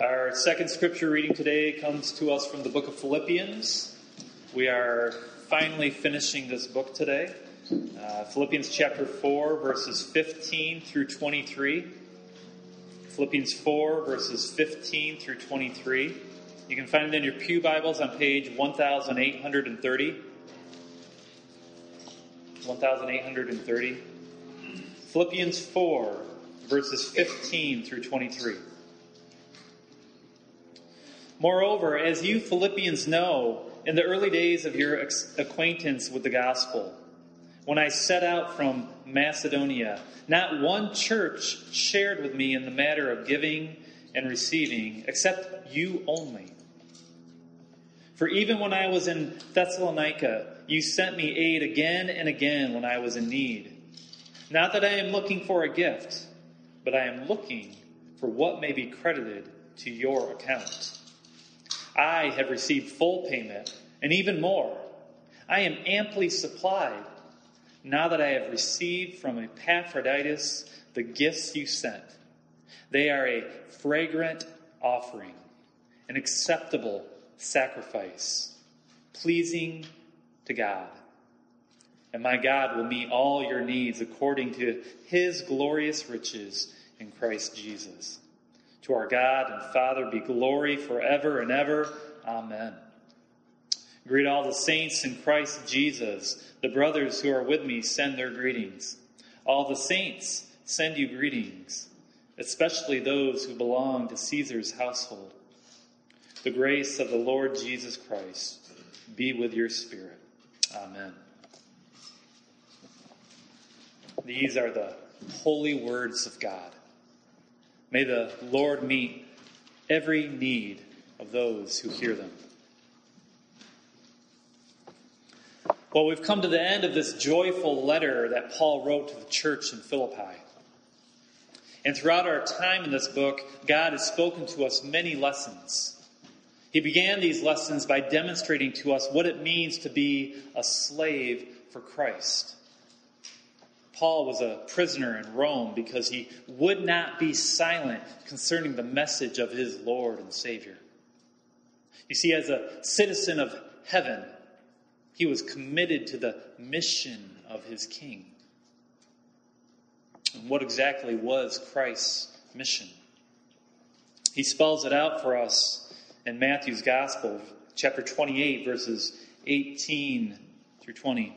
Our second scripture reading today comes to us from the book of Philippians. We are finally finishing this book today. Uh, Philippians chapter 4, verses 15 through 23. Philippians 4, verses 15 through 23. You can find it in your Pew Bibles on page 1830. 1830. Philippians 4, verses 15 through 23. Moreover, as you Philippians know, in the early days of your acquaintance with the gospel, when I set out from Macedonia, not one church shared with me in the matter of giving and receiving, except you only. For even when I was in Thessalonica, you sent me aid again and again when I was in need. Not that I am looking for a gift, but I am looking for what may be credited to your account. I have received full payment, and even more. I am amply supplied now that I have received from Epaphroditus the gifts you sent. They are a fragrant offering, an acceptable sacrifice, pleasing to God. And my God will meet all your needs according to his glorious riches in Christ Jesus. To our God and Father be glory forever and ever. Amen. Greet all the saints in Christ Jesus. The brothers who are with me send their greetings. All the saints send you greetings, especially those who belong to Caesar's household. The grace of the Lord Jesus Christ be with your spirit. Amen. These are the holy words of God. May the Lord meet every need of those who hear them. Well, we've come to the end of this joyful letter that Paul wrote to the church in Philippi. And throughout our time in this book, God has spoken to us many lessons. He began these lessons by demonstrating to us what it means to be a slave for Christ. Paul was a prisoner in Rome because he would not be silent concerning the message of his Lord and Savior. You see, as a citizen of heaven, he was committed to the mission of his king. And what exactly was Christ's mission? He spells it out for us in Matthew's Gospel, chapter 28, verses 18 through 20.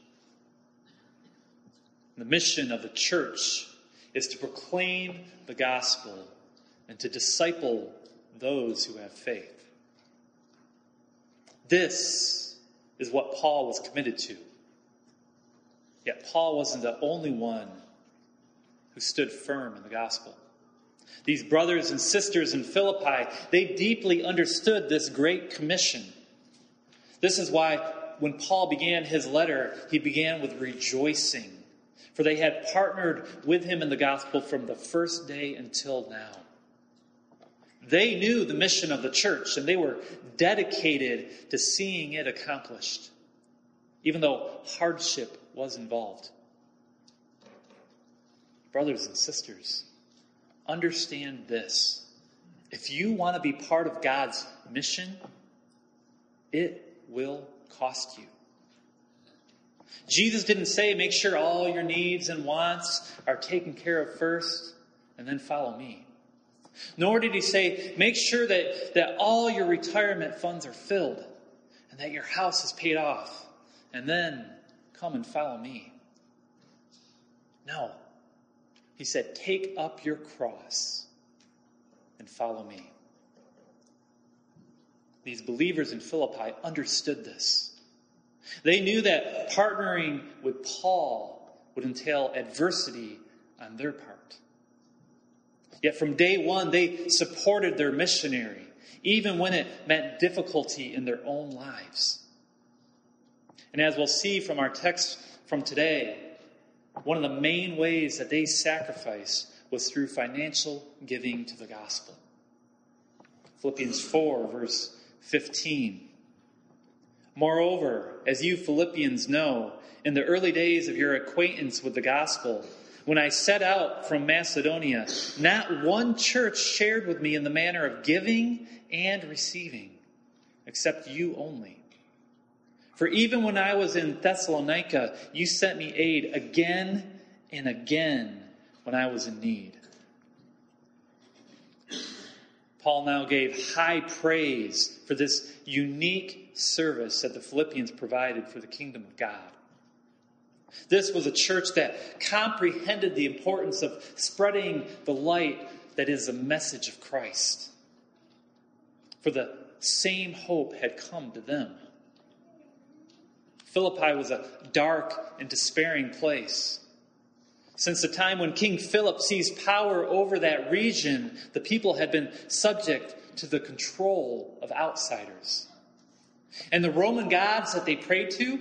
The mission of the church is to proclaim the gospel and to disciple those who have faith. This is what Paul was committed to. Yet Paul wasn't the only one who stood firm in the gospel. These brothers and sisters in Philippi, they deeply understood this great commission. This is why when Paul began his letter, he began with rejoicing for they had partnered with him in the gospel from the first day until now. They knew the mission of the church and they were dedicated to seeing it accomplished, even though hardship was involved. Brothers and sisters, understand this. If you want to be part of God's mission, it will cost you. Jesus didn't say, make sure all your needs and wants are taken care of first and then follow me. Nor did he say, make sure that, that all your retirement funds are filled and that your house is paid off and then come and follow me. No. He said, take up your cross and follow me. These believers in Philippi understood this. They knew that partnering with Paul would entail adversity on their part. Yet from day one, they supported their missionary, even when it meant difficulty in their own lives. And as we'll see from our text from today, one of the main ways that they sacrificed was through financial giving to the gospel. Philippians 4, verse 15. Moreover, as you Philippians know, in the early days of your acquaintance with the gospel, when I set out from Macedonia, not one church shared with me in the manner of giving and receiving, except you only. For even when I was in Thessalonica, you sent me aid again and again when I was in need. Paul now gave high praise for this unique service that the Philippians provided for the kingdom of God. This was a church that comprehended the importance of spreading the light that is the message of Christ. For the same hope had come to them. Philippi was a dark and despairing place. Since the time when King Philip seized power over that region, the people had been subject to the control of outsiders. And the Roman gods that they prayed to,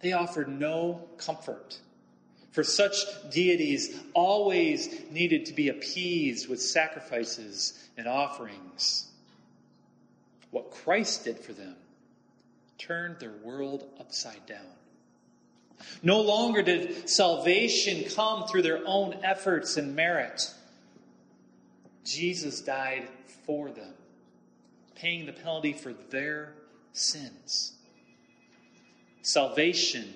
they offered no comfort. For such deities always needed to be appeased with sacrifices and offerings. What Christ did for them turned their world upside down. No longer did salvation come through their own efforts and merit. Jesus died for them, paying the penalty for their sins. Salvation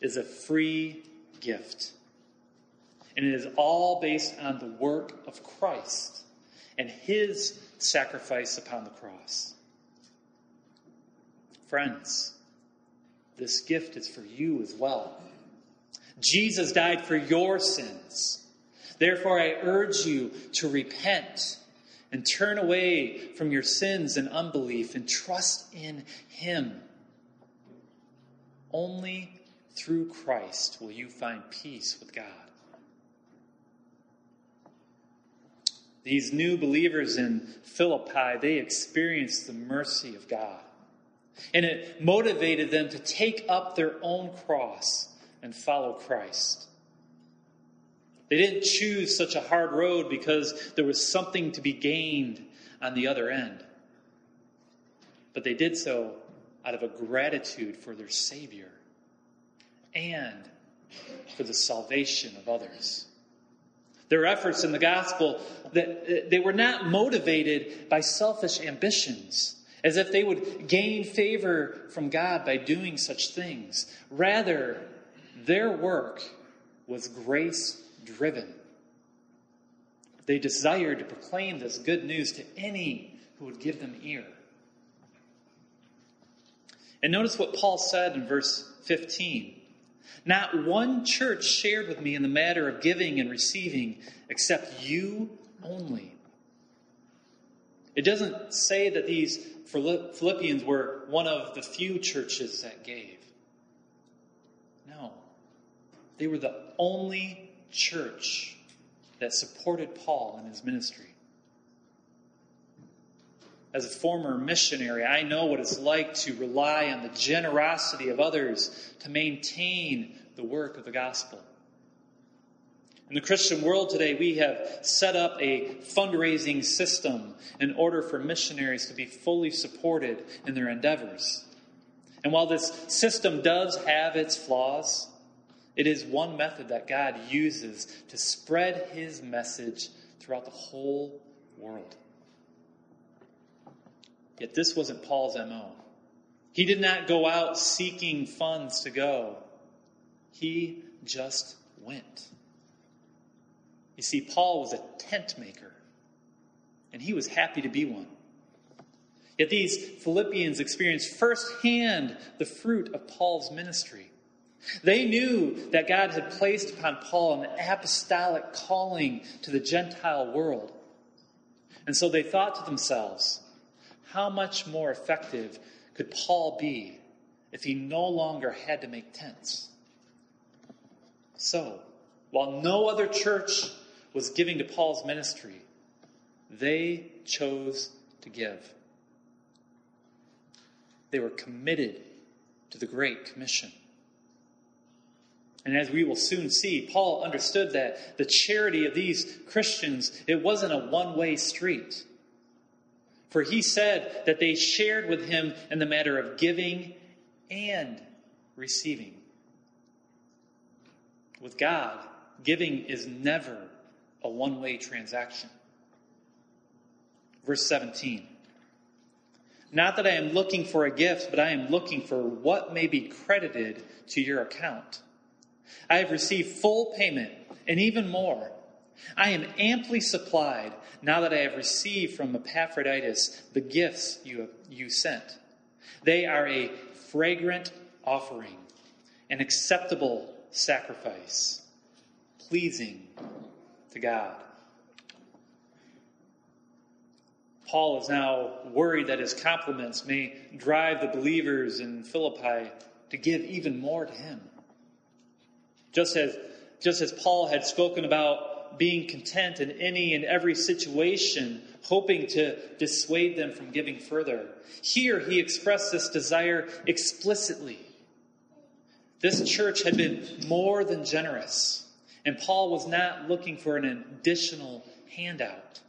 is a free gift. And it is all based on the work of Christ and his sacrifice upon the cross. Friends, this gift is for you as well. Jesus died for your sins. Therefore, I urge you to repent and turn away from your sins and unbelief and trust in Him. Only through Christ will you find peace with God. These new believers in Philippi, they experienced the mercy of God. And it motivated them to take up their own cross and follow Christ. They didn't choose such a hard road because there was something to be gained on the other end. But they did so out of a gratitude for their Savior and for the salvation of others. Their efforts in the gospel that uh, they were not motivated by selfish ambitions as if they would gain favor from God by doing such things. Rather, their work was grace driven. They desired to proclaim this good news to any who would give them ear. And notice what Paul said in verse 15. Not one church shared with me in the matter of giving and receiving except you only. It doesn't say that these Philippians were one of the few churches that gave. No. They were the only church that supported Paul in his ministry. As a former missionary, I know what it's like to rely on the generosity of others to maintain the work of the gospel. In the Christian world today, we have set up a fundraising system in order for missionaries to be fully supported in their endeavors. And while this system does have its flaws, it is one method that God uses to spread his message throughout the whole world. Yet this wasn't Paul's MO. He did not go out seeking funds to go, he just went. You see, Paul was a tent maker, and he was happy to be one. Yet these Philippians experienced firsthand the fruit of Paul's ministry. They knew that God had placed upon Paul an apostolic calling to the Gentile world. And so they thought to themselves, how much more effective could Paul be if he no longer had to make tents? So, while no other church was giving to Paul's ministry, they chose to give. They were committed to the Great Commission. And as we will soon see, Paul understood that the charity of these Christians, it wasn't a one-way street. For he said that they shared with him in the matter of giving and receiving. With God, giving is never a one way transaction. Verse 17. Not that I am looking for a gift, but I am looking for what may be credited to your account. I have received full payment and even more. I am amply supplied now that I have received from Epaphroditus the gifts you, you sent. They are a fragrant offering, an acceptable sacrifice, pleasing to God. Paul is now worried that his compliments may drive the believers in Philippi to give even more to him. Just as, just as Paul had spoken about being content in any and every situation, hoping to dissuade them from giving further, here he expressed this desire explicitly. This church had been more than generous, and Paul was not looking for an additional handout.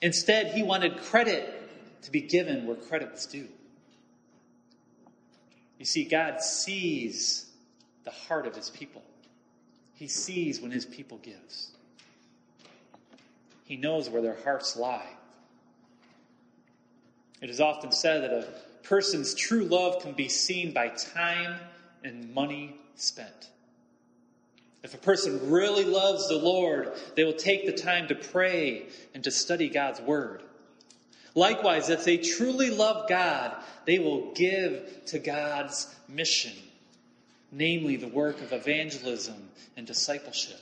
Instead, he wanted credit to be given where credit was due. You see, God sees the heart of his people. He sees when his people gives. He knows where their hearts lie. It is often said that a person's true love can be seen by time and money spent. If a person really loves the Lord, they will take the time to pray and to study God's Word. Likewise, if they truly love God, they will give to God's mission, namely the work of evangelism and discipleship.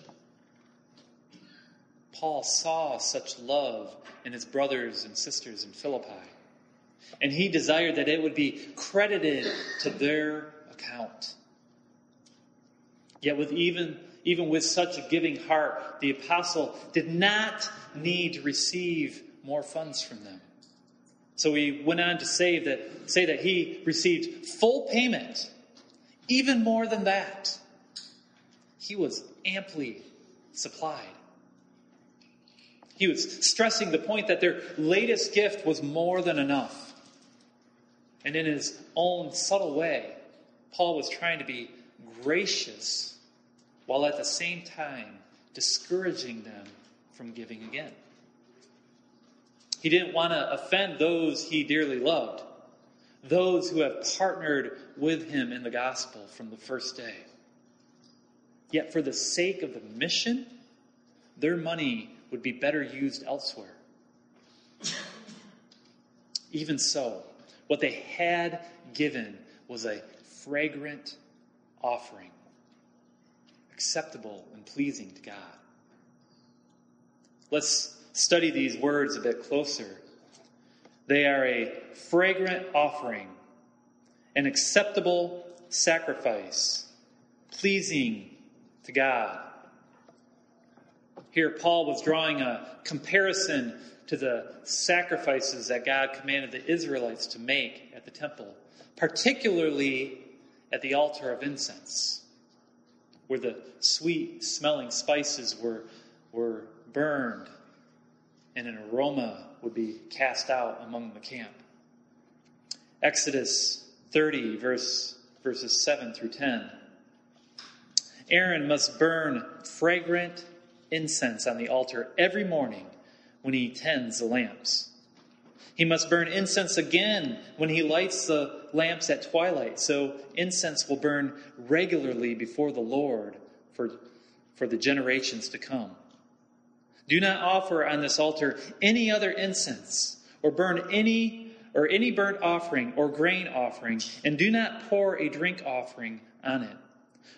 Paul saw such love in his brothers and sisters in Philippi, and he desired that it would be credited to their account. Yet with even even with such a giving heart, the apostle did not need to receive more funds from them. So he went on to say that, say that he received full payment, even more than that. He was amply supplied. He was stressing the point that their latest gift was more than enough. And in his own subtle way, Paul was trying to be gracious while at the same time discouraging them from giving again. He didn't want to offend those he dearly loved, those who have partnered with him in the gospel from the first day. Yet, for the sake of the mission, their money would be better used elsewhere. Even so, what they had given was a fragrant offering acceptable and pleasing to God. Let's study these words a bit closer. They are a fragrant offering, an acceptable sacrifice, pleasing to God. Here, Paul was drawing a comparison to the sacrifices that God commanded the Israelites to make at the temple, particularly at the altar of incense where the sweet smelling spices were, were burned and an aroma would be cast out among the camp. Exodus 30, verse, verses 7 through 10. Aaron must burn fragrant incense on the altar every morning when he tends the lamps. He must burn incense again when he lights the lamps at twilight, so incense will burn regularly before the Lord for, for the generations to come. Do not offer on this altar any other incense or burn any or any burnt offering or grain offering, and do not pour a drink offering on it.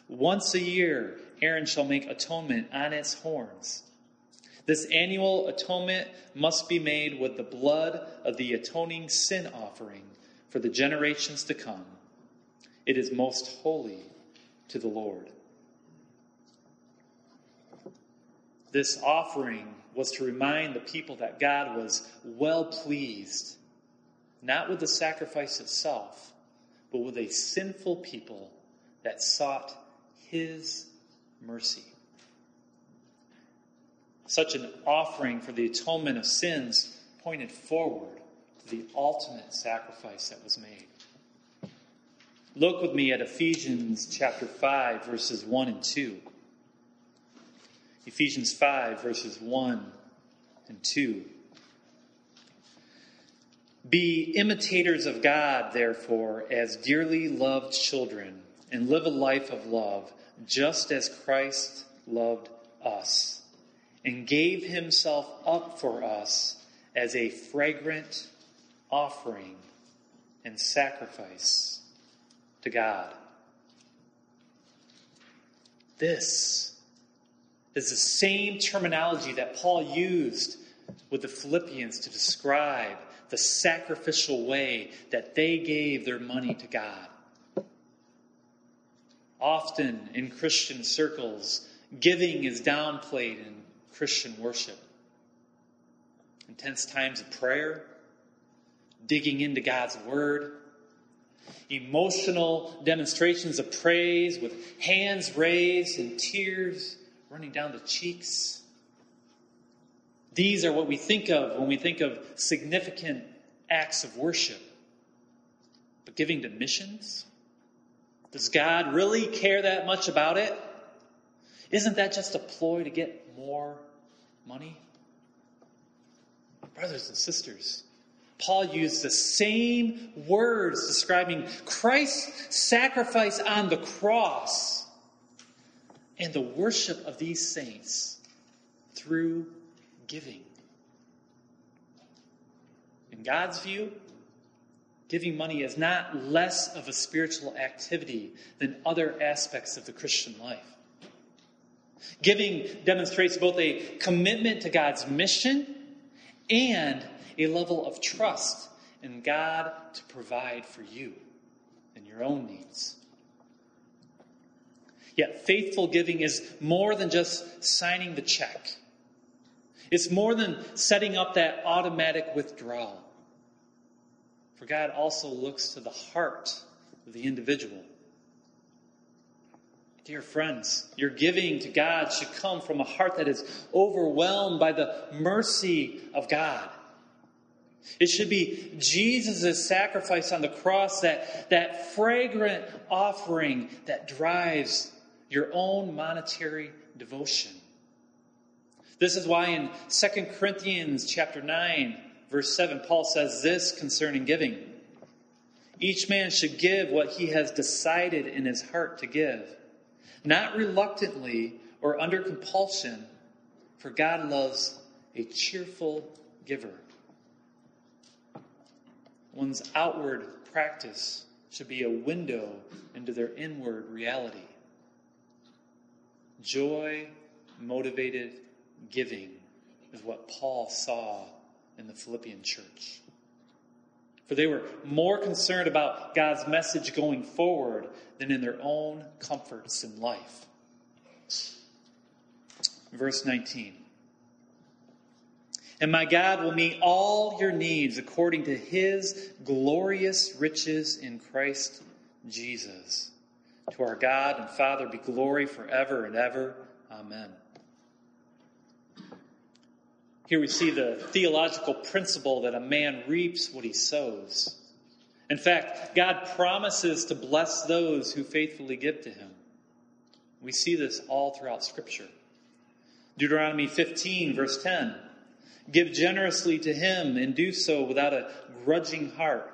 Once a year, Aaron shall make atonement on its horns this annual atonement must be made with the blood of the atoning sin offering for the generations to come. It is most holy to the Lord. This offering was to remind the people that God was well pleased, not with the sacrifice itself, but with a sinful people that sought his mercy. Such an offering for the atonement of sins pointed forward to the ultimate sacrifice that was made. Look with me at Ephesians chapter 5, verses 1 and 2. Ephesians 5, verses 1 and 2. Be imitators of God, therefore, as dearly loved children, and live a life of love, just as Christ loved us, and gave himself up for us as a fragrant offering and sacrifice to God. This is the same terminology that Paul used with the Philippians to describe the sacrificial way that they gave their money to God. Often in Christian circles, giving is downplayed in Christian worship. Intense times of prayer, digging into God's Word, emotional demonstrations of praise with hands raised and tears running down the cheeks. These are what we think of when we think of significant acts of worship. But giving to missions? Does God really care that much about it? Isn't that just a ploy to get more money? Brothers and sisters, Paul used the same words describing Christ's sacrifice on the cross and the worship of these saints through giving. In God's view, giving money is not less of a spiritual activity than other aspects of the Christian life. Giving demonstrates both a commitment to God's mission and a level of trust in God to provide for you and your own needs. Yet faithful giving is more than just signing the check. It's more than setting up that automatic withdrawal. For God also looks to the heart of the individual. Dear friends, your giving to God should come from a heart that is overwhelmed by the mercy of God. It should be Jesus' sacrifice on the cross, that, that fragrant offering that drives your own monetary devotion. This is why in 2 Corinthians chapter 9, verse 7, Paul says this concerning giving. Each man should give what he has decided in his heart to give, not reluctantly or under compulsion, for God loves a cheerful giver. One's outward practice should be a window into their inward reality. Joy motivated giving is what Paul saw in the Philippian church. For they were more concerned about God's message going forward than in their own comforts in life. Verse 19. And my God will meet all your needs according to his glorious riches in Christ Jesus. To our God and Father be glory forever and ever. Amen. Here we see the theological principle that a man reaps what he sows. In fact, God promises to bless those who faithfully give to him. We see this all throughout Scripture. Deuteronomy 15, verse 10 Give generously to him and do so without a grudging heart.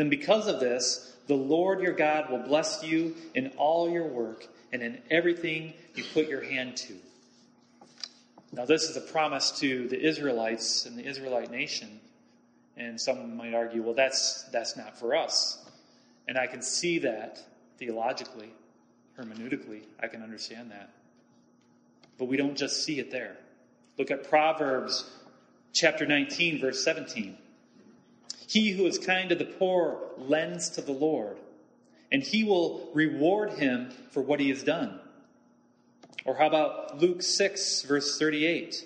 Then, because of this, the Lord your God will bless you in all your work and in everything you put your hand to. Now, this is a promise to the Israelites and the Israelite nation. And some might argue, well, that's, that's not for us. And I can see that theologically, hermeneutically. I can understand that. But we don't just see it there. Look at Proverbs chapter 19, verse 17. He who is kind to the poor lends to the Lord, and he will reward him for what he has done. Or how about Luke 6, verse 38?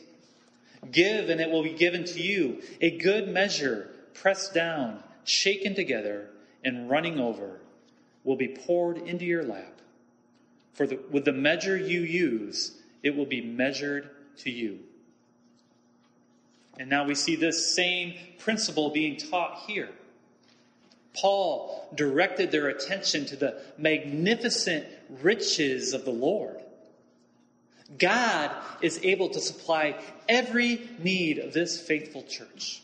Give, and it will be given to you, a good measure, pressed down, shaken together, and running over, will be poured into your lap. For the, with the measure you use, it will be measured to you. And now we see this same principle being taught here. Paul directed their attention to the magnificent riches of the Lord. God is able to supply every need of this faithful church.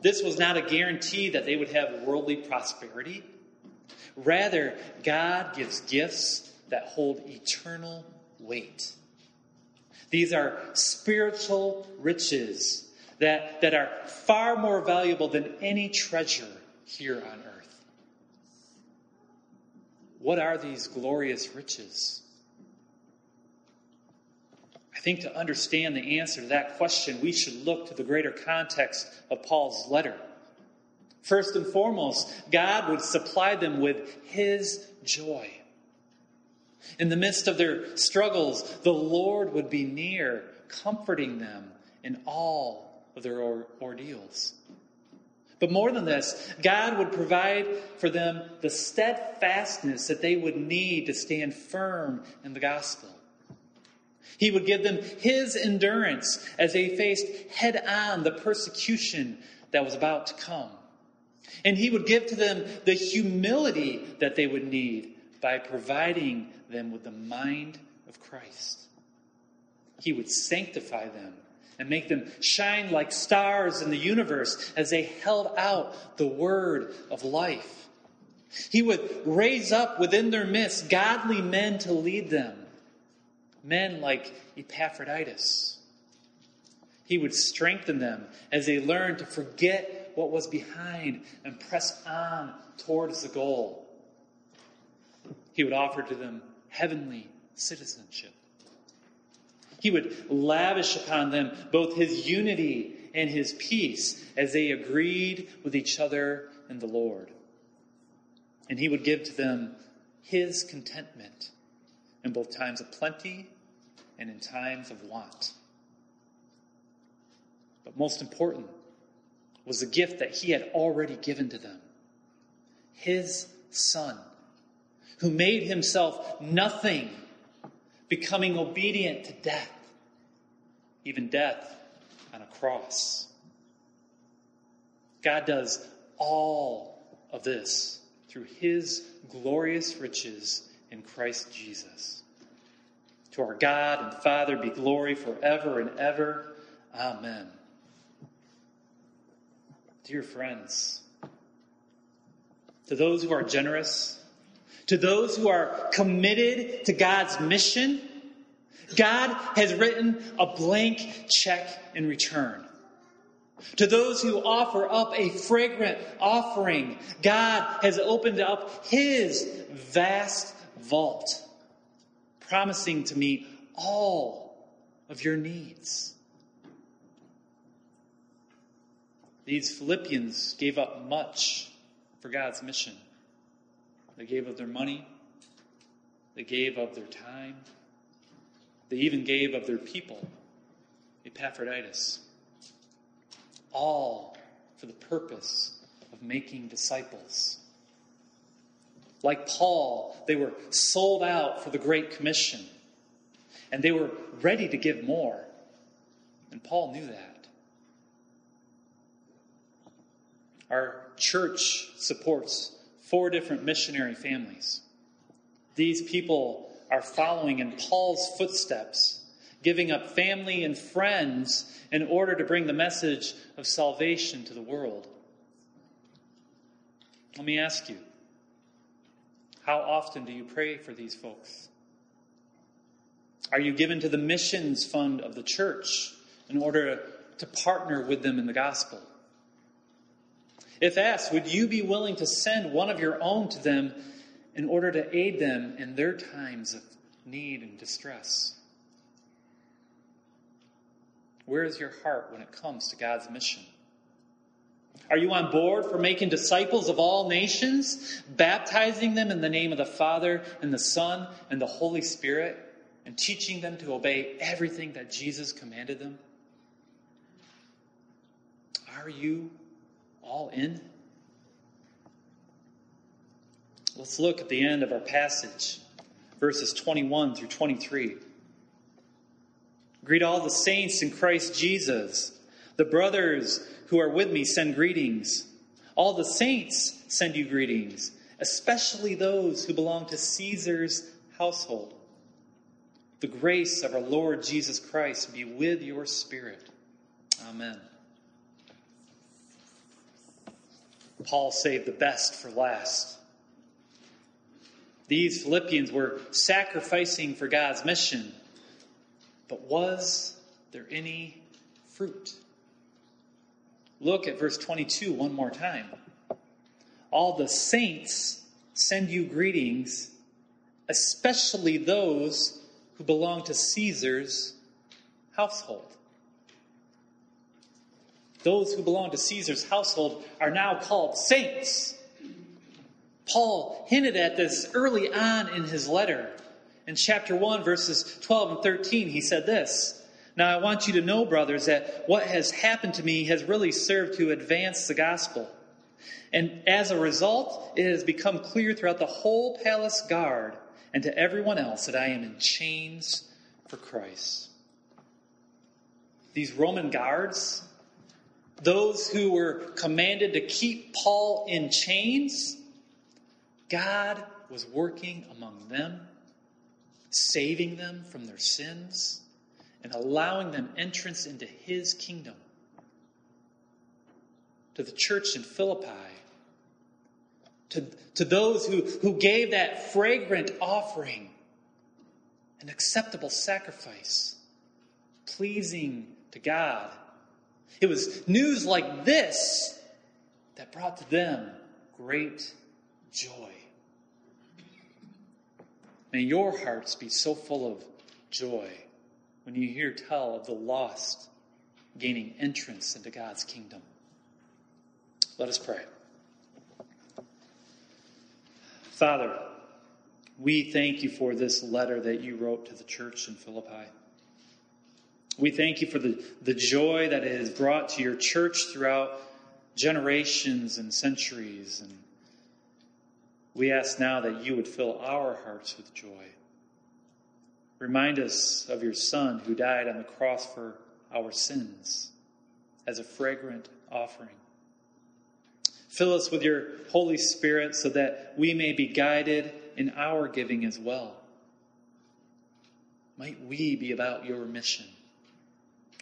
This was not a guarantee that they would have worldly prosperity. Rather, God gives gifts that hold eternal weight. These are spiritual riches that, that are far more valuable than any treasure here on earth. What are these glorious riches? I think to understand the answer to that question, we should look to the greater context of Paul's letter. First and foremost, God would supply them with His joy. In the midst of their struggles, the Lord would be near, comforting them in all of their ordeals. But more than this, God would provide for them the steadfastness that they would need to stand firm in the gospel. He would give them his endurance as they faced head on the persecution that was about to come. And he would give to them the humility that they would need by providing them with the mind of Christ. He would sanctify them and make them shine like stars in the universe as they held out the word of life. He would raise up within their midst godly men to lead them, men like Epaphroditus. He would strengthen them as they learned to forget what was behind and press on towards the goal. He would offer to them heavenly citizenship. He would lavish upon them both his unity and his peace as they agreed with each other in the Lord. And he would give to them his contentment in both times of plenty and in times of want. But most important was the gift that he had already given to them his son, who made himself nothing becoming obedient to death, even death on a cross. God does all of this through his glorious riches in Christ Jesus. To our God and Father be glory forever and ever. Amen. Dear friends, to those who are generous, to those who are committed to God's mission, God has written a blank check in return. To those who offer up a fragrant offering, God has opened up His vast vault, promising to meet all of your needs. These Philippians gave up much for God's mission. They gave of their money, they gave of their time, they even gave of their people, Epaphroditus. All for the purpose of making disciples. Like Paul, they were sold out for the Great Commission, and they were ready to give more. And Paul knew that. Our church supports four different missionary families. These people are following in Paul's footsteps, giving up family and friends in order to bring the message of salvation to the world. Let me ask you how often do you pray for these folks? Are you given to the missions fund of the church in order to partner with them in the gospel? If asked, would you be willing to send one of your own to them in order to aid them in their times of need and distress? Where is your heart when it comes to God's mission? Are you on board for making disciples of all nations, baptizing them in the name of the Father and the Son and the Holy Spirit, and teaching them to obey everything that Jesus commanded them? Are you all in? Let's look at the end of our passage, verses 21 through 23. Greet all the saints in Christ Jesus. The brothers who are with me send greetings. All the saints send you greetings, especially those who belong to Caesar's household. The grace of our Lord Jesus Christ be with your spirit. Amen. Paul saved the best for last. These Philippians were sacrificing for God's mission, but was there any fruit? Look at verse 22 one more time. All the saints send you greetings, especially those who belong to Caesar's household. Those who belong to Caesar's household are now called saints. Paul hinted at this early on in his letter. In chapter 1, verses 12 and 13, he said this Now I want you to know, brothers, that what has happened to me has really served to advance the gospel. And as a result, it has become clear throughout the whole palace guard and to everyone else that I am in chains for Christ. These Roman guards, those who were commanded to keep Paul in chains, God was working among them, saving them from their sins, and allowing them entrance into his kingdom. To the church in Philippi, to, to those who, who gave that fragrant offering, an acceptable sacrifice, pleasing to God. It was news like this that brought to them great joy. May your hearts be so full of joy when you hear tell of the lost gaining entrance into God's kingdom. Let us pray. Father, we thank you for this letter that you wrote to the church in Philippi. We thank you for the, the joy that it has brought to your church throughout generations and centuries. And we ask now that you would fill our hearts with joy. Remind us of your Son who died on the cross for our sins as a fragrant offering. Fill us with your Holy Spirit so that we may be guided in our giving as well. Might we be about your mission.